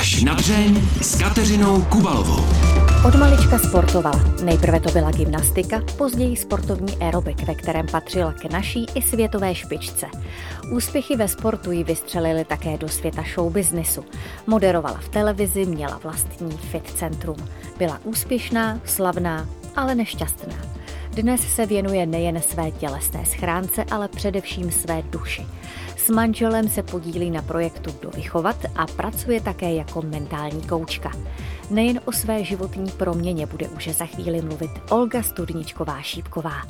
Až na dřeň s Kateřinou Kubalovou. Od malička sportovala. Nejprve to byla gymnastika, později sportovní aerobik, ve kterém patřila k naší i světové špičce. Úspěchy ve sportu ji vystřelily také do světa showbiznisu. Moderovala v televizi, měla vlastní fit centrum. Byla úspěšná, slavná, ale nešťastná. Dnes se věnuje nejen své tělesné schránce, ale především své duši. S manželem se podílí na projektu Dovychovat a pracuje také jako mentální koučka. Nejen o své životní proměně bude už za chvíli mluvit Olga Studničková Šípková.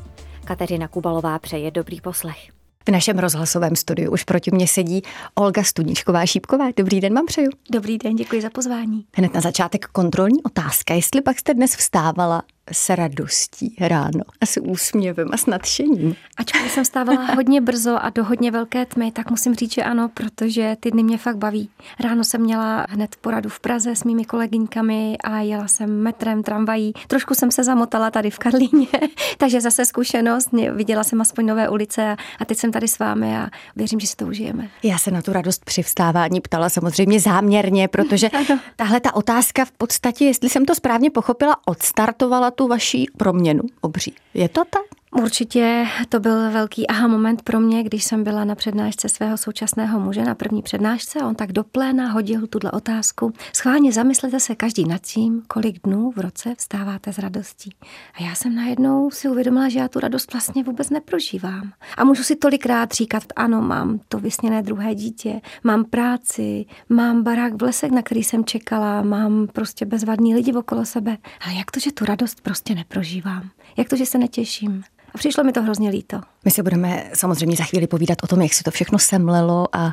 Kateřina Kubalová přeje dobrý poslech. V našem rozhlasovém studiu už proti mě sedí Olga Studničková Šípková. Dobrý den vám přeju. Dobrý den, děkuji za pozvání. Hned na začátek kontrolní otázka. Jestli pak jste dnes vstávala s radostí ráno a s úsměvem a s nadšením. Ačkoliv jsem stávala hodně brzo a do hodně velké tmy, tak musím říct, že ano, protože ty dny mě fakt baví. Ráno jsem měla hned poradu v Praze s mými kolegyňkami a jela jsem metrem, tramvají. Trošku jsem se zamotala tady v Karlíně, takže zase zkušenost. Viděla jsem aspoň nové ulice a teď jsem tady s vámi a věřím, že si to užijeme. Já se na tu radost při vstávání ptala samozřejmě záměrně, protože tahle ta otázka v podstatě, jestli jsem to správně pochopila, odstartovala tu vaší proměnu obří. Je to tak? Určitě to byl velký aha moment pro mě, když jsem byla na přednášce svého současného muže, na první přednášce. On tak do pléna hodil tuhle otázku. Schválně zamyslete se každý nad tím, kolik dnů v roce vstáváte s radostí. A já jsem najednou si uvědomila, že já tu radost vlastně vůbec neprožívám. A můžu si tolikrát říkat, ano, mám to vysněné druhé dítě, mám práci, mám barák v lesek, na který jsem čekala, mám prostě bezvadný lidi okolo sebe. Ale jak to, že tu radost prostě neprožívám? Jak to, že se netěším? A přišlo mi to hrozně líto. My se budeme samozřejmě za chvíli povídat o tom, jak se to všechno semlelo a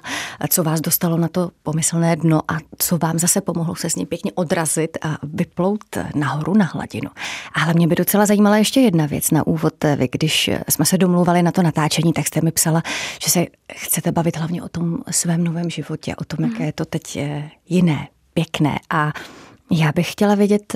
co vás dostalo na to pomyslné dno a co vám zase pomohlo se s ním pěkně odrazit a vyplout nahoru na hladinu. Ale mě by docela zajímala ještě jedna věc na úvod. Vy, když jsme se domluvali na to natáčení, tak jste mi psala, že se chcete bavit hlavně o tom svém novém životě, o tom, jaké je to teď jiné, pěkné a já bych chtěla vědět,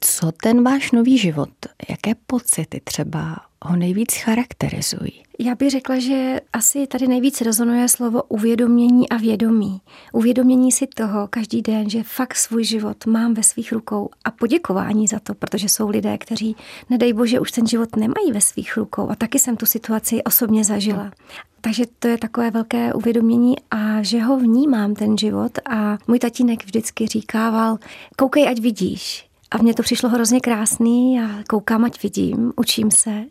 co ten váš nový život, jaké pocity třeba ho nejvíc charakterizují? Já bych řekla, že asi tady nejvíc rezonuje slovo uvědomění a vědomí. Uvědomění si toho každý den, že fakt svůj život mám ve svých rukou a poděkování za to, protože jsou lidé, kteří, nedej bože, už ten život nemají ve svých rukou a taky jsem tu situaci osobně zažila. Takže to je takové velké uvědomění a že ho vnímám ten život a můj tatínek vždycky říkával, koukej, ať vidíš. A mně to přišlo hrozně krásný a koukám, ať vidím, učím se.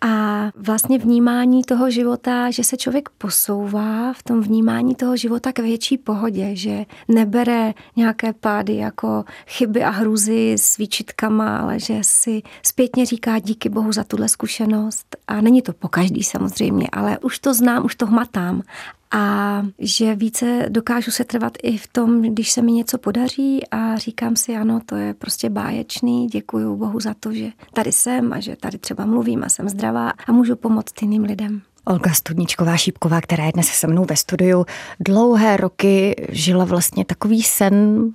A vlastně vnímání toho života, že se člověk posouvá v tom vnímání toho života k větší pohodě, že nebere nějaké pády jako chyby a hruzy s výčitkama, ale že si zpětně říká díky bohu za tuhle zkušenost. A není to po každý samozřejmě, ale už to znám, už to hmatám a že více dokážu se trvat i v tom, když se mi něco podaří a říkám si, ano, to je prostě báječný, děkuji Bohu za to, že tady jsem a že tady třeba mluvím a jsem zdravá a můžu pomoct jiným lidem. Olga Studničková Šípková, která je dnes se mnou ve studiu, dlouhé roky žila vlastně takový sen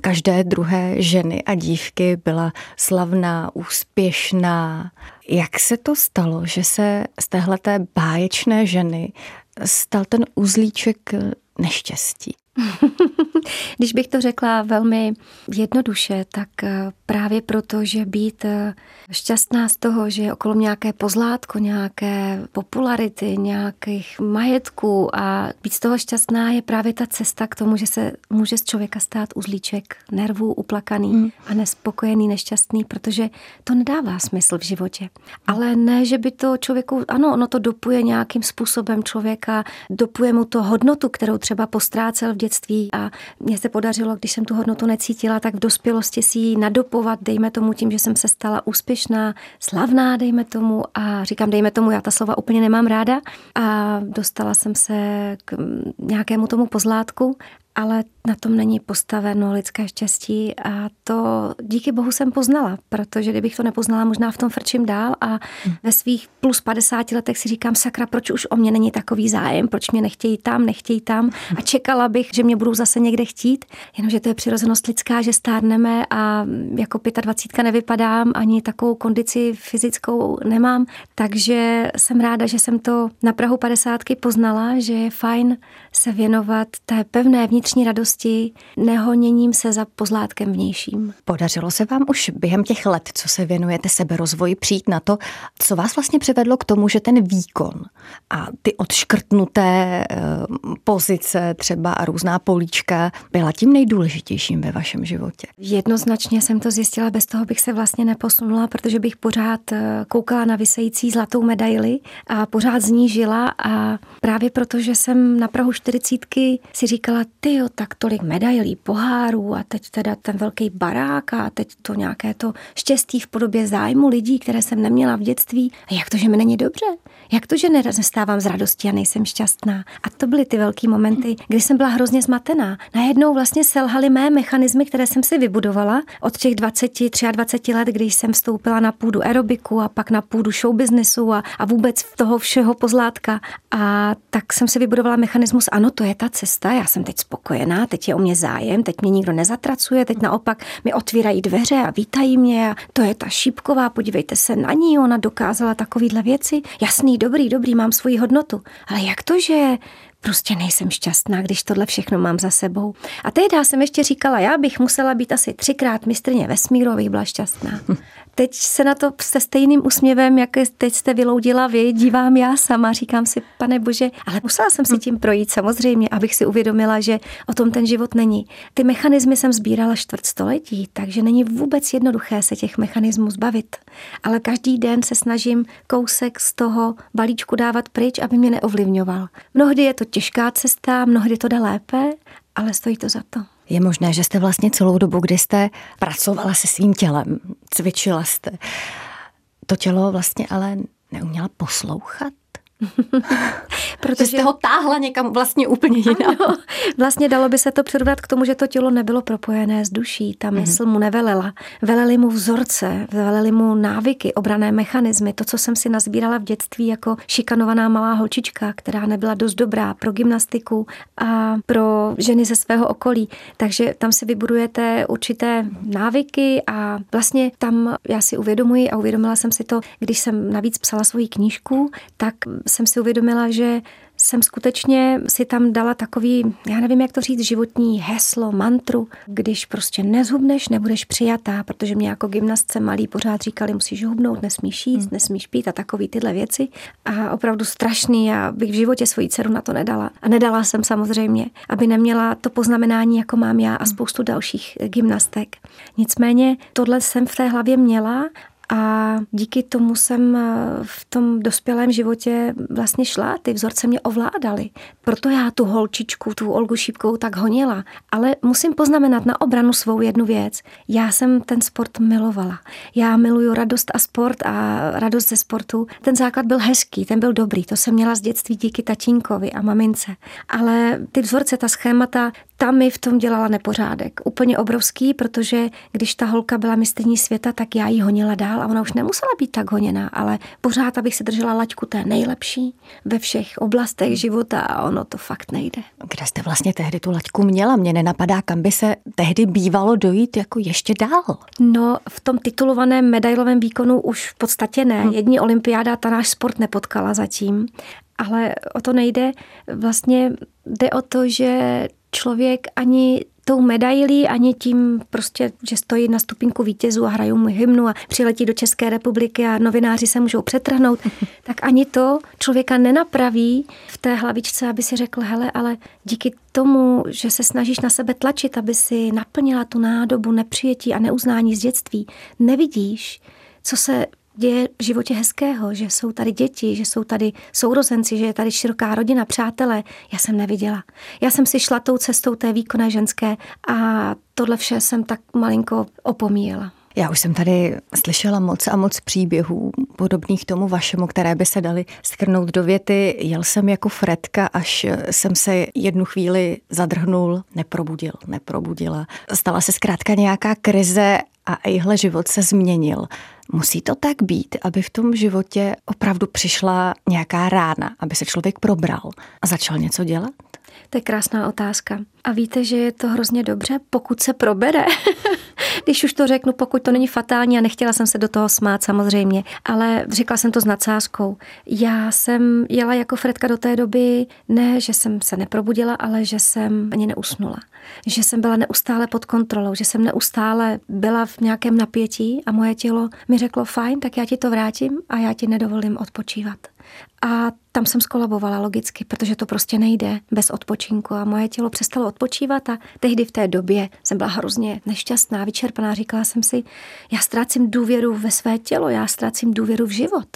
každé druhé ženy a dívky, byla slavná, úspěšná. Jak se to stalo, že se z téhleté báječné ženy stal ten uzlíček neštěstí? Když bych to řekla velmi jednoduše, tak eh, právě proto, že být eh, šťastná z toho, že je okolo nějaké pozlátko, nějaké popularity, nějakých majetků a být z toho šťastná je právě ta cesta k tomu, že se může z člověka stát uzlíček nervů, uplakaný hmm. a nespokojený, nešťastný, protože to nedává smysl v životě. Ale ne, že by to člověku, ano, ono to dopuje nějakým způsobem člověka, dopuje mu to hodnotu, kterou třeba postrácel v dětství a mně se podařilo, když jsem tu hodnotu necítila, tak v dospělosti si ji nadopovat, dejme tomu tím, že jsem se stala úspěšná, slavná, dejme tomu a říkám, dejme tomu, já ta slova úplně nemám ráda. A dostala jsem se k nějakému tomu pozlátku ale na tom není postaveno lidské štěstí a to díky bohu jsem poznala, protože kdybych to nepoznala, možná v tom frčím dál a hmm. ve svých plus 50 letech si říkám, sakra, proč už o mě není takový zájem, proč mě nechtějí tam, nechtějí tam? A čekala bych, že mě budou zase někde chtít, jenomže to je přirozenost lidská, že stárneme a jako 25 nevypadám, ani takovou kondici fyzickou nemám, takže jsem ráda, že jsem to na Prahu 50 poznala, že je fajn se věnovat té pevné vnitřní vnitřní radosti, nehoněním se za pozlátkem vnějším. Podařilo se vám už během těch let, co se věnujete seberozvoji, přijít na to, co vás vlastně přivedlo k tomu, že ten výkon a ty odškrtnuté eh, pozice třeba a různá políčka byla tím nejdůležitějším ve vašem životě? Jednoznačně jsem to zjistila, bez toho bych se vlastně neposunula, protože bych pořád eh, koukala na vysející zlatou medaili a pořád z ní žila a právě proto, že jsem na Prahu čtyřicítky si říkala, ty jo, tak tolik medailí, pohárů a teď teda ten velký barák a teď to nějaké to štěstí v podobě zájmu lidí, které jsem neměla v dětství. A jak to, že mi není dobře? Jak to, že nezastávám z radosti a nejsem šťastná? A to byly ty velké momenty, kdy jsem byla hrozně zmatená. Najednou vlastně selhaly mé mechanismy, které jsem si vybudovala od těch 20, 23 let, když jsem vstoupila na půdu aerobiku a pak na půdu showbiznesu a, a vůbec toho všeho pozlátka. A tak jsem si vybudovala mechanismus, ano, to je ta cesta, já jsem teď spokojená, teď je o mě zájem, teď mě nikdo nezatracuje, teď naopak mi otvírají dveře a vítají mě a to je ta šípková, podívejte se na ní, ona dokázala takovýhle věci. Jasný, dobrý, dobrý, mám svoji hodnotu. Ale jak to, že prostě nejsem šťastná, když tohle všechno mám za sebou. A tehdy jsem ještě říkala, já bych musela být asi třikrát mistrně vesmíru, abych byla šťastná. Teď se na to se stejným úsměvem, jak teď jste vyloudila vy, dívám já sama, říkám si, pane bože, ale musela jsem si tím projít samozřejmě, abych si uvědomila, že o tom ten život není. Ty mechanismy jsem sbírala čtvrtstoletí, takže není vůbec jednoduché se těch mechanismů zbavit. Ale každý den se snažím kousek z toho balíčku dávat pryč, aby mě neovlivňoval. Mnohdy je to těžká cesta, mnohdy to jde lépe, ale stojí to za to. Je možné, že jste vlastně celou dobu, kdy jste pracovala se svým tělem, cvičila jste, to tělo vlastně ale neuměla poslouchat? Protože jste ho táhla někam vlastně úplně jinam. Ano, vlastně dalo by se to přirovnat k tomu, že to tělo nebylo propojené s duší. Ta mhm. mysl mu nevelela. Veleli mu vzorce, veleli mu návyky, obrané mechanismy. To, co jsem si nazbírala v dětství jako šikanovaná malá holčička, která nebyla dost dobrá pro gymnastiku a pro ženy ze svého okolí. Takže tam si vybudujete určité návyky a vlastně tam já si uvědomuji a uvědomila jsem si to, když jsem navíc psala svoji knížku, tak jsem si uvědomila, že jsem skutečně si tam dala takový, já nevím, jak to říct, životní heslo, mantru, když prostě nezhubneš, nebudeš přijatá, protože mě jako gymnastce malý pořád říkali, musíš hubnout, nesmíš jíst, hmm. nesmíš pít a takový tyhle věci. A opravdu strašný, já bych v životě svoji dceru na to nedala. A nedala jsem samozřejmě, aby neměla to poznamenání, jako mám já a hmm. spoustu dalších gymnastek. Nicméně tohle jsem v té hlavě měla a díky tomu jsem eh, v tom dospělém životě vlastně šla, ty vzorce mě ovládaly. Proto já tu holčičku, tu Olgu Šípkou tak honila. Ale musím poznamenat na obranu svou jednu věc. Já jsem ten sport milovala. Já miluju radost a sport a radost ze sportu. Ten základ byl hezký, ten byl dobrý. To jsem měla z dětství díky tatínkovi a mamince. Ale ty vzorce, ta schémata, ta mi v tom dělala nepořádek. Úplně obrovský, protože když ta holka byla mistrní světa, tak já ji honila dál a ona už nemusela být tak honěná, ale pořád, abych si držela laťku té nejlepší ve všech oblastech života a ono to fakt nejde. Kde jste vlastně tehdy tu laťku měla? Mně nenapadá, kam by se tehdy bývalo dojít jako ještě dál. No, v tom titulovaném medailovém výkonu už v podstatě ne. Hmm. Jední olympiáda ta náš sport nepotkala zatím, ale o to nejde. Vlastně jde o to, že člověk ani tou medailí, ani tím prostě, že stojí na stupínku vítězů a hrajou mu hymnu a přiletí do České republiky a novináři se můžou přetrhnout, tak ani to člověka nenapraví v té hlavičce, aby si řekl, hele, ale díky tomu, že se snažíš na sebe tlačit, aby si naplnila tu nádobu nepřijetí a neuznání z dětství, nevidíš, co se děje v životě hezkého, že jsou tady děti, že jsou tady sourozenci, že je tady široká rodina, přátelé. Já jsem neviděla. Já jsem si šla tou cestou té výkonné ženské a tohle vše jsem tak malinko opomíjela. Já už jsem tady slyšela moc a moc příběhů podobných tomu vašemu, které by se daly schrnout do věty. Jel jsem jako Fredka, až jsem se jednu chvíli zadrhnul, neprobudil, neprobudila. Stala se zkrátka nějaká krize a ihle život se změnil. Musí to tak být, aby v tom životě opravdu přišla nějaká rána, aby se člověk probral a začal něco dělat? To je krásná otázka. A víte, že je to hrozně dobře, pokud se probere. Když už to řeknu, pokud to není fatální a nechtěla jsem se do toho smát samozřejmě, ale řekla jsem to s nadsázkou. Já jsem jela jako Fredka do té doby, ne, že jsem se neprobudila, ale že jsem ani neusnula. Že jsem byla neustále pod kontrolou, že jsem neustále byla v nějakém napětí a moje tělo mi řeklo, fajn, tak já ti to vrátím a já ti nedovolím odpočívat. A tam jsem skolabovala logicky, protože to prostě nejde bez odpočinku a moje tělo přestalo odpočívat a tehdy v té době jsem byla hrozně nešťastná, vyčerpaná. Říkala jsem si, já ztrácím důvěru ve své tělo, já ztrácím důvěru v život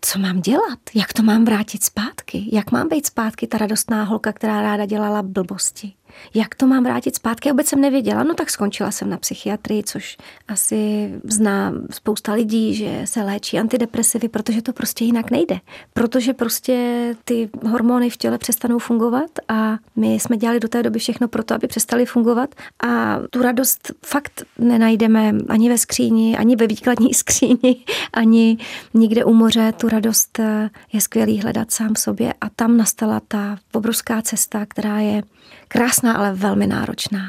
co mám dělat? Jak to mám vrátit zpátky? Jak mám být zpátky ta radostná holka, která ráda dělala blbosti? Jak to mám vrátit zpátky? Já vůbec jsem nevěděla. No tak skončila jsem na psychiatrii, což asi zná spousta lidí, že se léčí antidepresivy, protože to prostě jinak nejde. Protože prostě ty hormony v těle přestanou fungovat a my jsme dělali do té doby všechno pro to, aby přestali fungovat a tu radost fakt nenajdeme ani ve skříni, ani ve výkladní skříni, ani nikde u moře. Tu radost je skvělý hledat sám v sobě a tam nastala ta obrovská cesta, která je krásná, ale velmi náročná.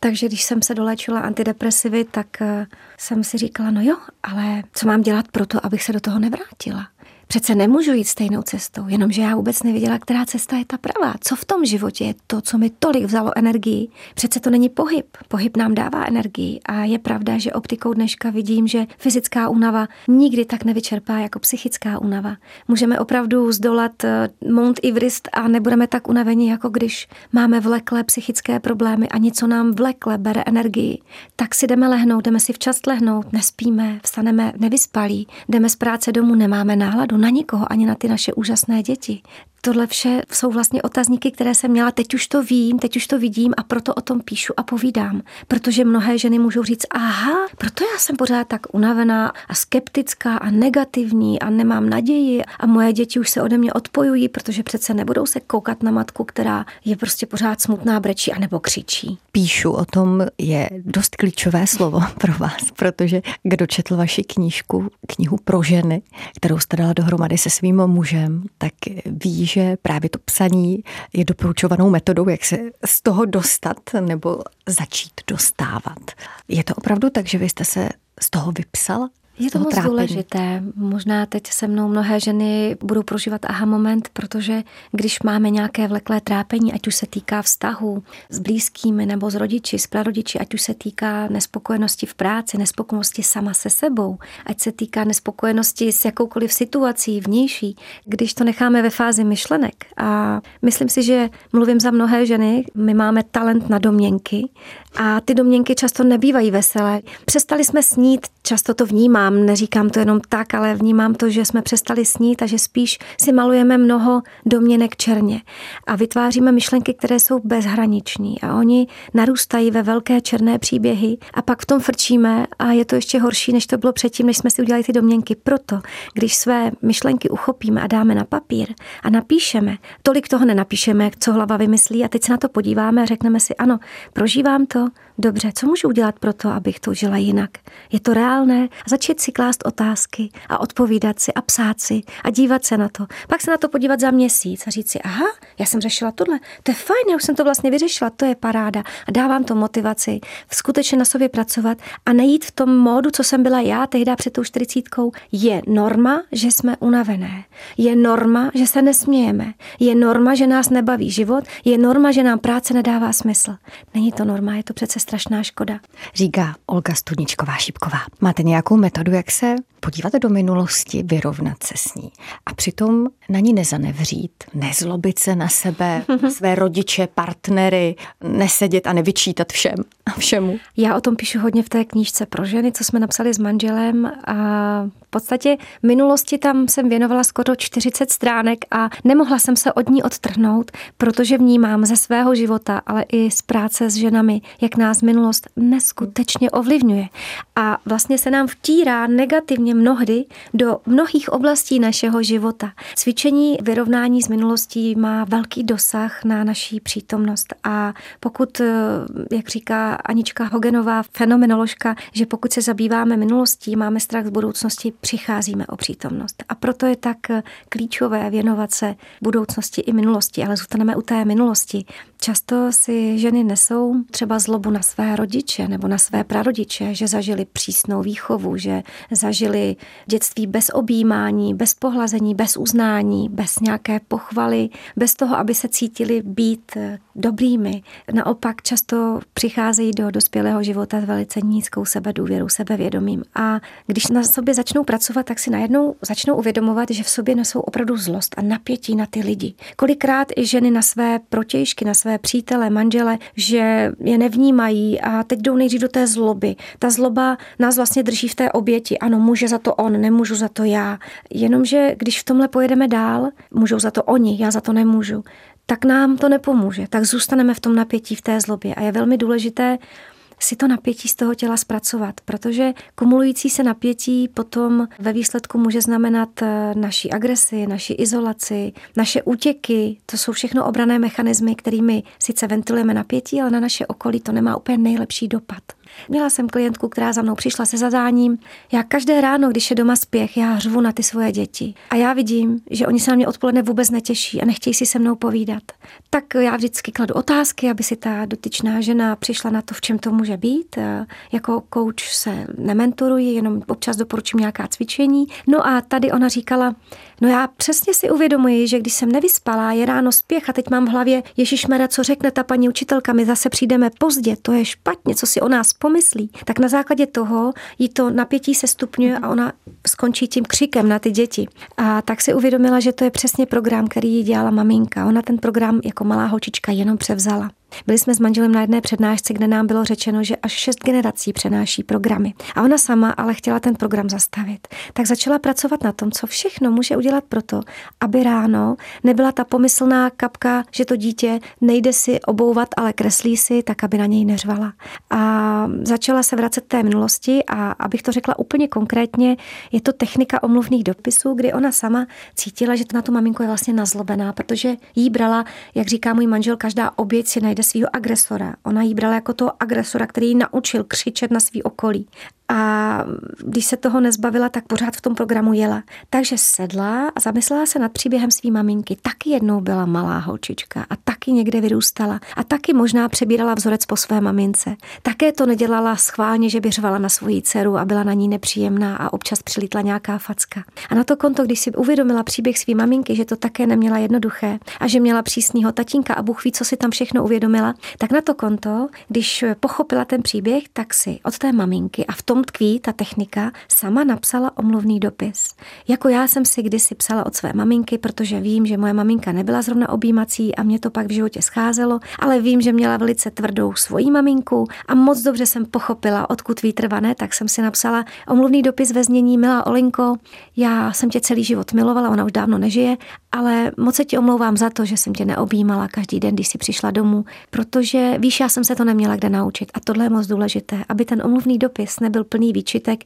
Takže když jsem se dolečila antidepresivy, tak eh, jsem si říkala, no jo, ale co mám dělat pro to, abych se do toho nevrátila? Přece nemůžu jít stejnou cestou, jenomže já vůbec nevěděla, která cesta je ta pravá. Co v tom životě je to, co mi tolik vzalo energii? Přece to není pohyb. Pohyb nám dává energii a je pravda, že optikou dneška vidím, že fyzická únava nikdy tak nevyčerpá jako psychická únava. Můžeme opravdu zdolat eh, Mount Everest a nebudeme tak unaveni, jako když máme vleklé psychické problémy a něco nám vlekle bere energii. Tak si jdeme lehnout, jdeme si včas lehnout, nespíme, vstaneme nevyspalí, jdeme z práce domů, nemáme náladu, na nikoho, ani na ty naše úžasné děti tohle vše jsou vlastně otazníky, které jsem měla, teď už to vím, teď už to vidím a proto o tom píšu a povídám. Protože mnohé ženy můžou říct, aha, proto já jsem pořád tak unavená a skeptická a negativní a nemám naději a moje děti už se ode mě odpojují, protože přece nebudou se koukat na matku, která je prostě pořád smutná, brečí a nebo křičí. Píšu o tom je dost klíčové slovo pro vás, protože kdo četl vaši knížku, knihu pro ženy, kterou jste dala dohromady se svým mužem, tak ví, že právě to psaní je doporučovanou metodou, jak se z toho dostat nebo začít dostávat. Je to opravdu tak, že vy jste se z toho vypsala? Je to moc trápení. důležité. Možná teď se mnou mnohé ženy budou prožívat aha moment, protože když máme nějaké vleklé trápení, ať už se týká vztahu s blízkými nebo s rodiči, s prarodiči, ať už se týká nespokojenosti v práci, nespokojenosti sama se sebou, ať se týká nespokojenosti s jakoukoliv situací vnější, když to necháme ve fázi myšlenek. A myslím si, že mluvím za mnohé ženy, my máme talent na domněnky a ty domněnky často nebývají veselé. Přestali jsme snít, často to vnímám, neříkám to jenom tak, ale vnímám to, že jsme přestali snít a že spíš si malujeme mnoho domněnek černě a vytváříme myšlenky, které jsou bezhraniční a oni narůstají ve velké černé příběhy a pak v tom frčíme a je to ještě horší, než to bylo předtím, než jsme si udělali ty domněnky. Proto, když své myšlenky uchopíme a dáme na papír a napíšeme, tolik toho nenapíšeme, co hlava vymyslí a teď se na to podíváme a řekneme si, ano, prožívám to, dobře, co můžu udělat pro to, abych to žila jinak? Je to reálné? Začít si klást otázky a odpovídat si a psát si a dívat se na to. Pak se na to podívat za měsíc a říct si, aha, já jsem řešila tohle, to je fajn, já už jsem to vlastně vyřešila, to je paráda. A dávám to motivaci skutečně na sobě pracovat a nejít v tom módu, co jsem byla já tehdy před tou čtyřicítkou. Je norma, že jsme unavené. Je norma, že se nesmějeme. Je norma, že nás nebaví život. Je norma, že nám práce nedává smysl. Není to norma, je to přece strašná škoda. Říká Olga Studničková Šipková. Máte nějakou metodu, jak se podívat do minulosti, vyrovnat se s ní a přitom na ní nezanevřít, nezlobit se na sebe, své rodiče, partnery, nesedět a nevyčítat všem a všemu. Já o tom píšu hodně v té knížce pro ženy, co jsme napsali s manželem a v podstatě minulosti tam jsem věnovala skoro 40 stránek a nemohla jsem se od ní odtrhnout, protože vnímám ze svého života, ale i z práce s ženami, jak nás nás minulost neskutečně ovlivňuje. A vlastně se nám vtírá negativně mnohdy do mnohých oblastí našeho života. Cvičení vyrovnání s minulostí má velký dosah na naší přítomnost. A pokud, eh, jak říká Anička Hogenová, fenomenoložka, že pokud se zabýváme minulostí, máme strach z budoucnosti, přicházíme o přítomnost. A proto je tak eh, klíčové věnovat se budoucnosti i minulosti, ale zůstaneme u té minulosti. Často si ženy nesou třeba zlobu na své rodiče nebo na své prarodiče, že zažili přísnou výchovu, že zažili dětství bez objímání, bez pohlazení, bez uznání, bez nějaké pochvaly, bez toho, aby se cítili být dobrými. Naopak často přicházejí do dospělého života s velice nízkou sebedůvěrou, sebevědomím. A když na sobě začnou pracovat, tak si najednou začnou uvědomovat, že v sobě nesou opravdu zlost a napětí na ty lidi. Kolikrát i ženy na své protějšky, na své přítele, manžele, že je nevnímají a teď jdou nejdřív do té zloby. Ta zloba nás vlastně drží v té oběti. Ano, může za to on, nemůžu za to já. Jenomže když v tomhle pojedeme dál, můžou za to oni, já za to nemůžu, tak nám to nepomůže. Tak zůstaneme v tom napětí, v té zlobě. A je velmi důležité si to napětí z toho těla zpracovat, protože kumulující se napětí potom ve výsledku může znamenat eh, naší agresi, naši izolaci, naše útěky. To jsou všechno obrané mechanismy, kterými sice ventilujeme napětí, ale na naše okolí to nemá úplně nejlepší dopad. Měla jsem klientku, která za mnou přišla se zadáním. Já každé ráno, když je doma spěch, já řvu na ty svoje děti. A já vidím, že oni se na mě odpoledne vůbec netěší a nechtějí si se mnou povídat. Tak já vždycky kladu otázky, aby si ta dotyčná žena přišla na to, v čem to může být. Jako coach se nementoruji, jenom občas doporučím nějaká cvičení. No a tady ona říkala, no já přesně si uvědomuji, že když jsem nevyspala, je ráno spěch a teď mám v hlavě, Ježíš co řekne ta paní učitelka, my zase přijdeme pozdě, to je špatně, co si o nás pomyslí, tak na základě toho jí to napětí se stupňuje a ona skončí tím křikem na ty děti. A tak si uvědomila, že to je přesně program, který jí dělala maminka. Ona ten program jako malá holčička jenom převzala. Byli jsme s manželem na jedné přednášce, kde nám bylo řečeno, že až šest generací přenáší programy. A ona sama ale chtěla ten program zastavit. Tak začala pracovat na tom, co všechno může udělat proto, aby ráno nebyla ta pomyslná kapka, že to dítě nejde si obouvat, ale kreslí si, tak aby na něj neřvala. A začala se vracet té minulosti a abych to řekla úplně konkrétně, je to technika omluvných dopisů, kdy ona sama cítila, že to na tu maminku je vlastně nazlobená, protože jí brala, jak říká můj manžel, každá oběť si najde najde svého agresora. Ona jí brala jako toho agresora, který ji naučil křičet na svý okolí. A když se toho nezbavila, tak pořád v tom programu jela. Takže sedla a zamyslela se nad příběhem své maminky. Taky jednou byla malá holčička a taky někde vyrůstala. A taky možná přebírala vzorec po své mamince. Také to nedělala schválně, že by řvala na svoji dceru a byla na ní nepříjemná a občas přilítla nějaká facka. A na to konto, když si uvědomila příběh své maminky, že to také neměla jednoduché a že měla přísného tatínka a Bůh ví, co si tam všechno uvědomila, tak na to konto, když pochopila ten příběh, tak si od té maminky a v tom tom tkví ta technika, sama napsala omluvný dopis. Jako já jsem si kdysi psala od své maminky, protože vím, že moje maminka nebyla zrovna objímací a mě to pak v životě scházelo, ale vím, že měla velice tvrdou svoji maminku a moc dobře jsem pochopila, odkud vítr vane, tak jsem si napsala omluvný dopis ve znění Milá Olinko, já jsem tě celý život milovala, ona už dávno nežije, ale moc se ti omlouvám za to, že jsem tě neobjímala každý den, když jsi přišla domů, protože víš, já jsem se to neměla kde naučit a tohle je moc důležité, aby ten omluvný dopis nebyl plný výčitek,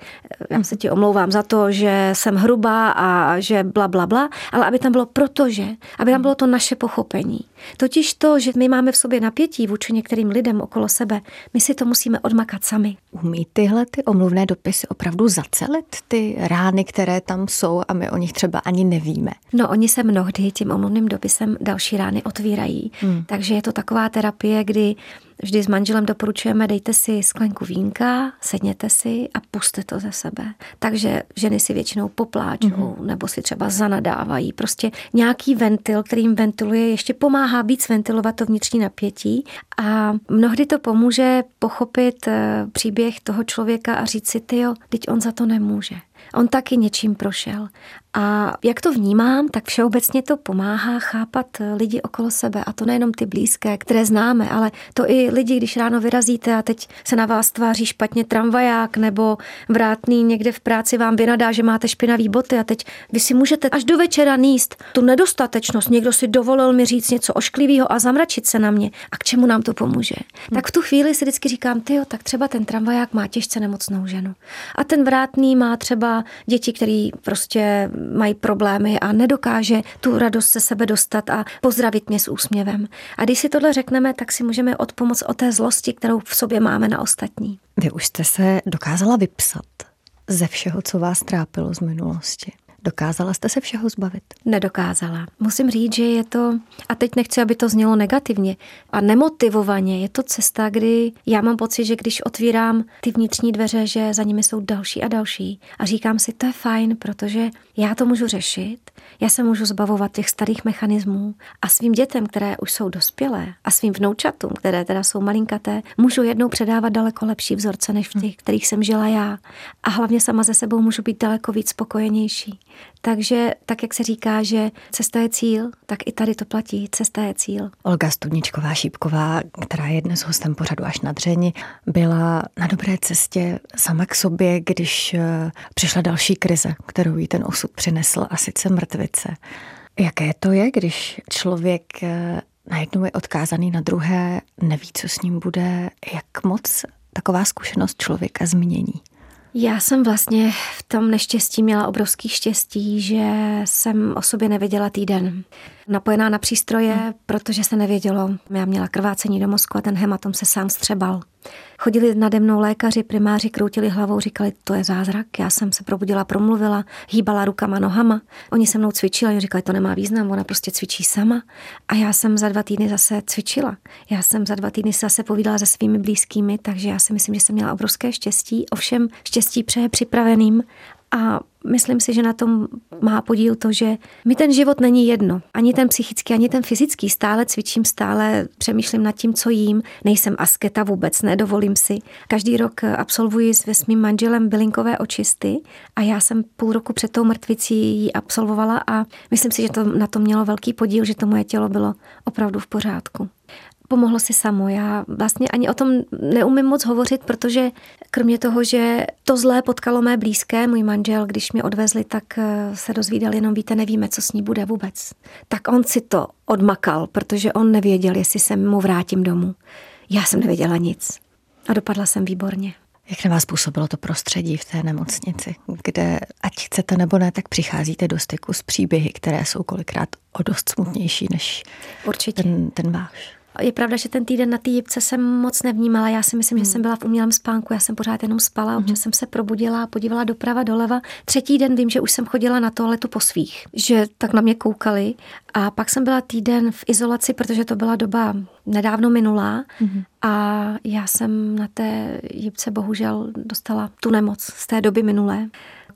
já se ti omlouvám za to, že jsem hrubá a že bla, bla, bla, ale aby tam bylo protože, aby tam bylo to naše pochopení. Totiž to, že my máme v sobě napětí vůči některým lidem okolo sebe, my si to musíme odmakat sami. Umí tyhle ty omluvné dopisy opravdu zacelit ty rány, které tam jsou a my o nich třeba ani nevíme? No, oni se mnohdy tím omluvným dopisem další rány otvírají. Hmm. Takže je to taková terapie, kdy Vždy s manželem doporučujeme, dejte si sklenku vínka, sedněte si a puste to ze sebe. Takže ženy si většinou popláčou mm-hmm. nebo si třeba zanadávají. Prostě nějaký ventil, který jim ventiluje, ještě pomáhá víc ventilovat to vnitřní napětí a mnohdy to pomůže pochopit eh, příběh toho člověka a říct si, ty jo, teď on za to nemůže. On taky něčím prošel. A jak to vnímám, tak všeobecně to pomáhá chápat lidi okolo sebe. A to nejenom ty blízké, které známe, ale to i lidi, když ráno vyrazíte a teď se na vás tváří špatně tramvaják nebo vrátný někde v práci vám vynadá, že máte špinavý boty a teď vy si můžete až do večera níst tu nedostatečnost. Někdo si dovolil mi říct něco ošklivého a zamračit se na mě. A k čemu nám to pomůže? Hmm. Tak v tu chvíli si vždycky říkám, ty tak třeba ten tramvaják má těžce nemocnou ženu. A ten vrátný má třeba děti, který prostě mají problémy a nedokáže tu radost se sebe dostat a pozdravit mě s úsměvem. A když si tohle řekneme, tak si můžeme odpomoct o té zlosti, kterou v sobě máme na ostatní. Vy už jste se dokázala vypsat ze všeho, co vás trápilo z minulosti. Dokázala jste se všeho zbavit? Nedokázala. Musím říct, že je to, a teď nechci, aby to znělo negativně a nemotivovaně, je to cesta, kdy já mám pocit, že když otvírám ty vnitřní dveře, že za nimi jsou další a další a říkám si, to je fajn, protože já to můžu řešit, já se můžu zbavovat těch starých mechanismů a svým dětem, které už jsou dospělé a svým vnoučatům, které teda jsou malinkaté, můžu jednou předávat daleko lepší vzorce než v těch, kterých jsem žila já. A hlavně sama ze sebou můžu být daleko víc spokojenější. Takže tak, jak se říká, že cesta je cíl, tak i tady to platí, cesta je cíl. Olga Studničková Šípková, která je dnes hostem pořadu až na dřeni, byla na dobré cestě sama k sobě, když eh, přišla další krize, kterou jí ten osud přinesl, a sice mrtvice. Jaké to je, když člověk eh, najednou je odkázaný na druhé, neví, co s ním bude, jak moc taková zkušenost člověka změní? Já jsem vlastně v tom neštěstí měla obrovský štěstí, že jsem o sobě nevěděla týden. Napojená na přístroje, hmm. protože se nevědělo. Já měla krvácení do mozku a ten hematom se sám střebal. Chodili nade mnou lékaři, primáři, kroutili hlavou, říkali, to je zázrak. Já jsem se probudila, promluvila, hýbala rukama, nohama. Oni se mnou cvičili, oni říkali, to nemá význam, ona prostě cvičí sama. A já jsem za dva týdny zase cvičila. Já jsem za dva týdny se zase povídala se svými blízkými, takže já si myslím, že jsem měla obrovské štěstí. Ovšem štěstí přeje připraveným a myslím si, že na tom má podíl to, že mi ten život není jedno. Ani ten psychický, ani ten fyzický. Stále cvičím, stále přemýšlím nad tím, co jím. Nejsem asketa vůbec, nedovolím si. Každý rok absolvuji s svým manželem bylinkové očisty a já jsem půl roku před tou mrtvicí ji absolvovala a myslím si, že to na to mělo velký podíl, že to moje tělo bylo opravdu v pořádku pomohlo si samo. Já vlastně ani o tom neumím moc hovořit, protože kromě toho, že to zlé potkalo mé blízké, můj manžel, když mě odvezli, tak eh, se dozvídal jenom, víte, nevíme, co s ní bude vůbec. Tak on si to odmakal, protože on nevěděl, jestli se mu vrátím domů. Já jsem nevěděla nic. A dopadla jsem výborně. Jak na vás působilo to prostředí v té nemocnici, kde, ať chcete nebo ne, tak přicházíte do styku s příběhy, které jsou kolikrát o dost smutnější než Určitě. Ten, ten váš? Je pravda, že ten týden na té jibce jsem moc nevnímala. Já si myslím, hmm. že jsem byla v umělém spánku, já jsem pořád jenom spala, občas hmm. jsem se probudila a podívala doprava, doleva. Třetí den vím, že už jsem chodila na toaletu po svých, že tak na mě koukali. A pak jsem byla týden v izolaci, protože to byla doba nedávno minulá hmm. a já jsem na té jibce bohužel dostala tu nemoc z té doby minulé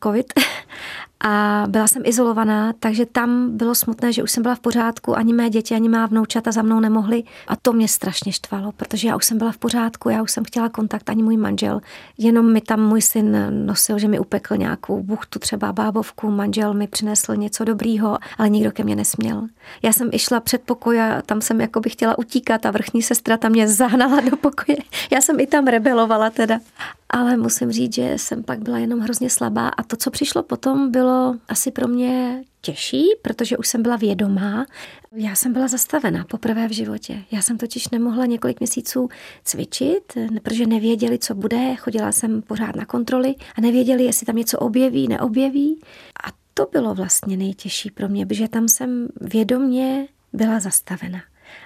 covid a byla jsem izolovaná, takže tam bylo smutné, že už jsem byla v pořádku, ani mé děti, ani má vnoučata za mnou nemohli a to mě strašně štvalo, protože já už jsem byla v pořádku, já už jsem chtěla kontakt, ani můj manžel, jenom mi tam můj syn nosil, že mi upekl nějakou buchtu, třeba bábovku, manžel mi přinesl něco dobrýho, ale nikdo ke mně nesměl. Já jsem išla před pokoj a tam jsem jako by chtěla utíkat a vrchní sestra tam mě zahnala do pokoje. Já jsem i tam rebelovala teda. Ale musím říct, že jsem pak byla jenom hrozně slabá a to, co přišlo potom, bylo asi pro mě těžší, protože už jsem byla vědomá. Já jsem byla zastavená poprvé v životě. Já jsem totiž nemohla několik měsíců cvičit, protože nevěděli, co bude. Chodila jsem pořád na kontroly a nevěděli, jestli tam něco objeví, neobjeví. A to bylo vlastně nejtěžší pro mě, protože tam jsem vědomě byla zastavena.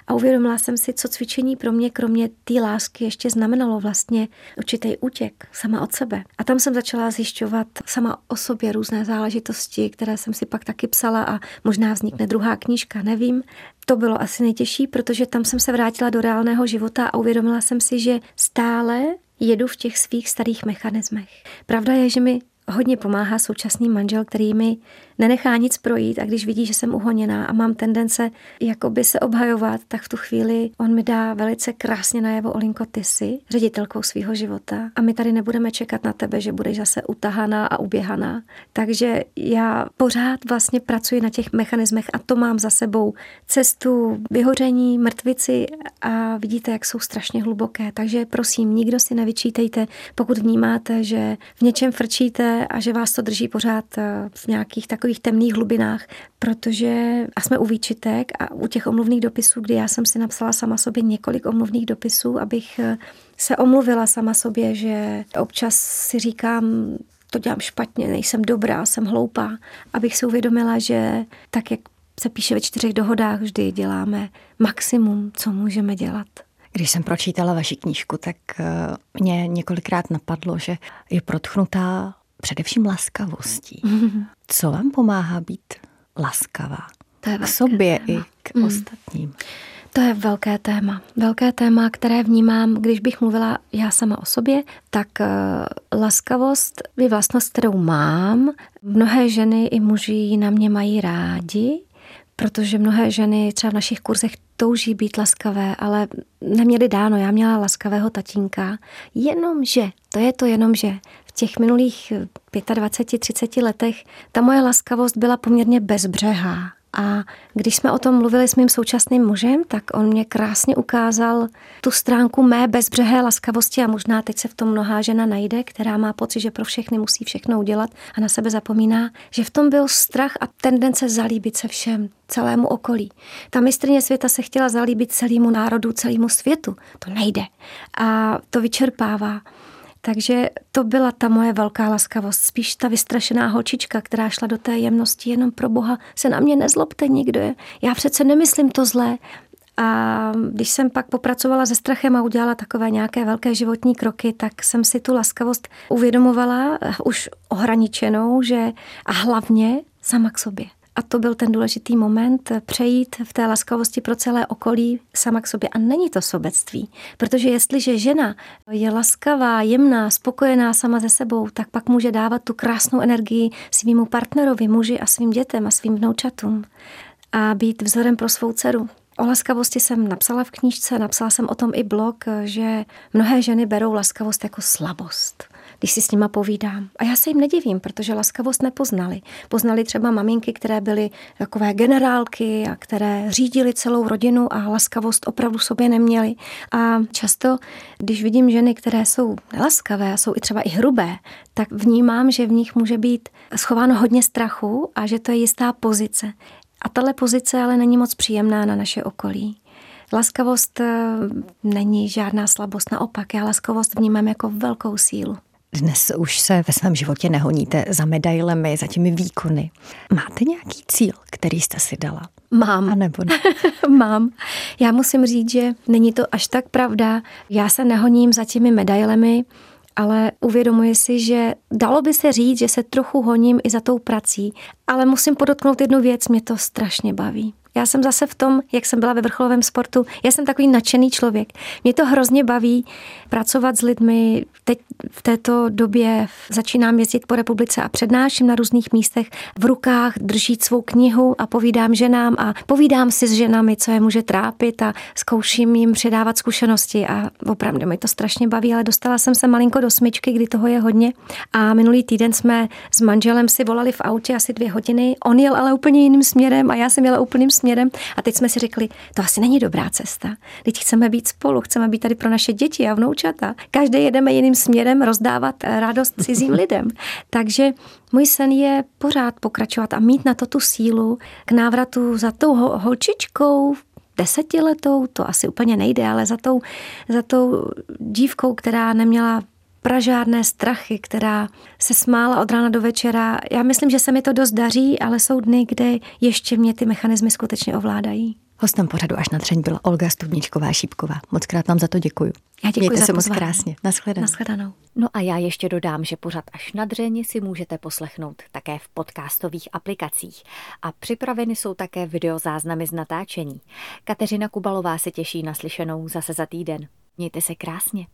A uvědomila jsem si, co cvičení pro mě, kromě té lásky, ještě znamenalo vlastně určitý útěk sama od sebe. A tam jsem začala zjišťovat sama o sobě různé záležitosti, které jsem si pak taky psala a možná vznikne druhá knížka, nevím. To bylo asi nejtěžší, protože tam jsem se vrátila do reálného života a uvědomila jsem si, že stále jedu v těch svých starých mechanismech. Pravda je, že mi hodně pomáhá současný manžel, který mi nenechá nic projít a když vidí, že jsem uhoněná a mám tendence jakoby se obhajovat, tak v tu chvíli on mi dá velice krásně najevo Olinko, ty jsi ředitelkou svého života a my tady nebudeme čekat na tebe, že budeš zase utahaná a uběhaná. Takže já pořád vlastně pracuji na těch mechanismech a to mám za sebou cestu vyhoření, mrtvici a vidíte, jak jsou strašně hluboké. Takže prosím, nikdo si nevyčítejte, pokud vnímáte, že v něčem frčíte a že vás to drží pořád eh, v nějakých takových temných hlubinách, protože a jsme u výčitek a u těch omluvných dopisů, kdy já jsem si napsala sama sobě několik omluvných dopisů, abych eh, se omluvila sama sobě, že občas si říkám, to dělám špatně, nejsem dobrá, jsem hloupá, abych si uvědomila, že tak, jak se píše ve čtyřech dohodách, vždy děláme maximum, co můžeme dělat. Když jsem pročítala vaši knížku, tak eh, mě několikrát napadlo, že je protchnutá především laskavostí. Mm-hmm. Co vám pomáhá být laskavá? To je k sobě téma. i k mm. ostatním. To je velké téma. Velké téma, které vnímám, když bych mluvila já sama o sobě, tak uh, laskavost je vlastnost, kterou mám. Mnohé ženy i muži na mě mají rádi, protože mnohé ženy třeba v našich kurzech touží být laskavé, ale neměly dáno. Já měla laskavého tatínka, jenomže, to je to jenomže, v těch minulých 25-30 letech ta moje laskavost byla poměrně bezbřehá. A když jsme o tom mluvili s mým současným mužem, tak on mě krásně ukázal tu stránku mé bezbřehé laskavosti a možná teď se v tom mnohá žena najde, která má pocit, že pro všechny musí všechno udělat a na sebe zapomíná, že v tom byl strach a tendence zalíbit se všem, celému okolí. Ta mistrně světa se chtěla zalíbit celému národu, celému světu. To nejde. A to vyčerpává. Takže to byla ta moje velká laskavost. Spíš ta vystrašená holčička, která šla do té jemnosti, jenom pro boha se na mě nezlobte nikdo. Je. Já přece nemyslím to zlé. A když jsem pak popracovala se strachem a udělala takové nějaké velké životní kroky, tak jsem si tu laskavost uvědomovala už ohraničenou, že a hlavně sama k sobě. A to byl ten důležitý moment přejít v té laskavosti pro celé okolí sama k sobě. A není to sobectví, protože jestliže žena je laskavá, jemná, spokojená sama ze sebou, tak pak může dávat tu krásnou energii svýmu partnerovi, muži a svým dětem a svým vnoučatům a být vzorem pro svou dceru. O laskavosti jsem napsala v knížce, napsala jsem o tom i blog, že mnohé ženy berou laskavost jako slabost když si s nima povídám. A já se jim nedivím, protože laskavost nepoznali. Poznali třeba maminky, které byly takové generálky a které řídili celou rodinu a laskavost opravdu sobě neměli. A často, když vidím ženy, které jsou nelaskavé a jsou i třeba i hrubé, tak vnímám, že v nich může být schováno hodně strachu a že to je jistá pozice. A tahle pozice ale není moc příjemná na naše okolí. Laskavost eh, není žádná slabost, naopak já laskavost vnímám jako velkou sílu. Dnes už se ve svém životě nehoníte za medailemi, za těmi výkony. Máte nějaký cíl, který jste si dala? Mám. A nebo ne? Mám. Já musím říct, že není to až tak pravda. Já se nehoním za těmi medailemi, ale uvědomuji si, že dalo by se říct, že se trochu honím i za tou prací, ale musím podotknout jednu věc, mě to strašně baví. Já jsem zase v tom, jak jsem byla ve vrcholovém sportu, já jsem takový nadšený člověk. Mě to hrozně baví pracovat s lidmi. Teď v této době začínám jezdit po republice a přednáším na různých místech v rukách, držít svou knihu a povídám ženám a povídám si s ženami, co je může trápit a zkouším jim předávat zkušenosti a opravdu mi to strašně baví, ale dostala jsem se malinko do smyčky, kdy toho je hodně a minulý týden jsme s manželem si volali v autě asi dvě hodiny. On jel ale úplně jiným směrem a já jsem jela úplným směrem. A teď jsme si řekli, to asi není dobrá cesta. Teď chceme být spolu, chceme být tady pro naše děti a vnoučata. Každý jedeme jiným směrem rozdávat eh, radost cizím lidem. Takže můj sen je pořád pokračovat a mít na to tu sílu k návratu za tou holčičkou, desetiletou, to asi úplně nejde, ale za tou, za tou dívkou, která neměla pražádné strachy, která se smála od rána do večera. Já myslím, že se mi to dost daří, ale jsou dny, kde ještě mě ty mechanismy skutečně ovládají. Hostem pořadu až na třeň byla Olga Studničková Šípková. Moc krát vám za to děkuji. Já děkuji Mějte za se moc krásně. Naschledanou. Naschledanou. No a já ještě dodám, že pořad až na dřeň si můžete poslechnout také v podcastových aplikacích. A připraveny jsou také videozáznamy z natáčení. Kateřina Kubalová se těší na slyšenou zase za týden. Mějte se krásně.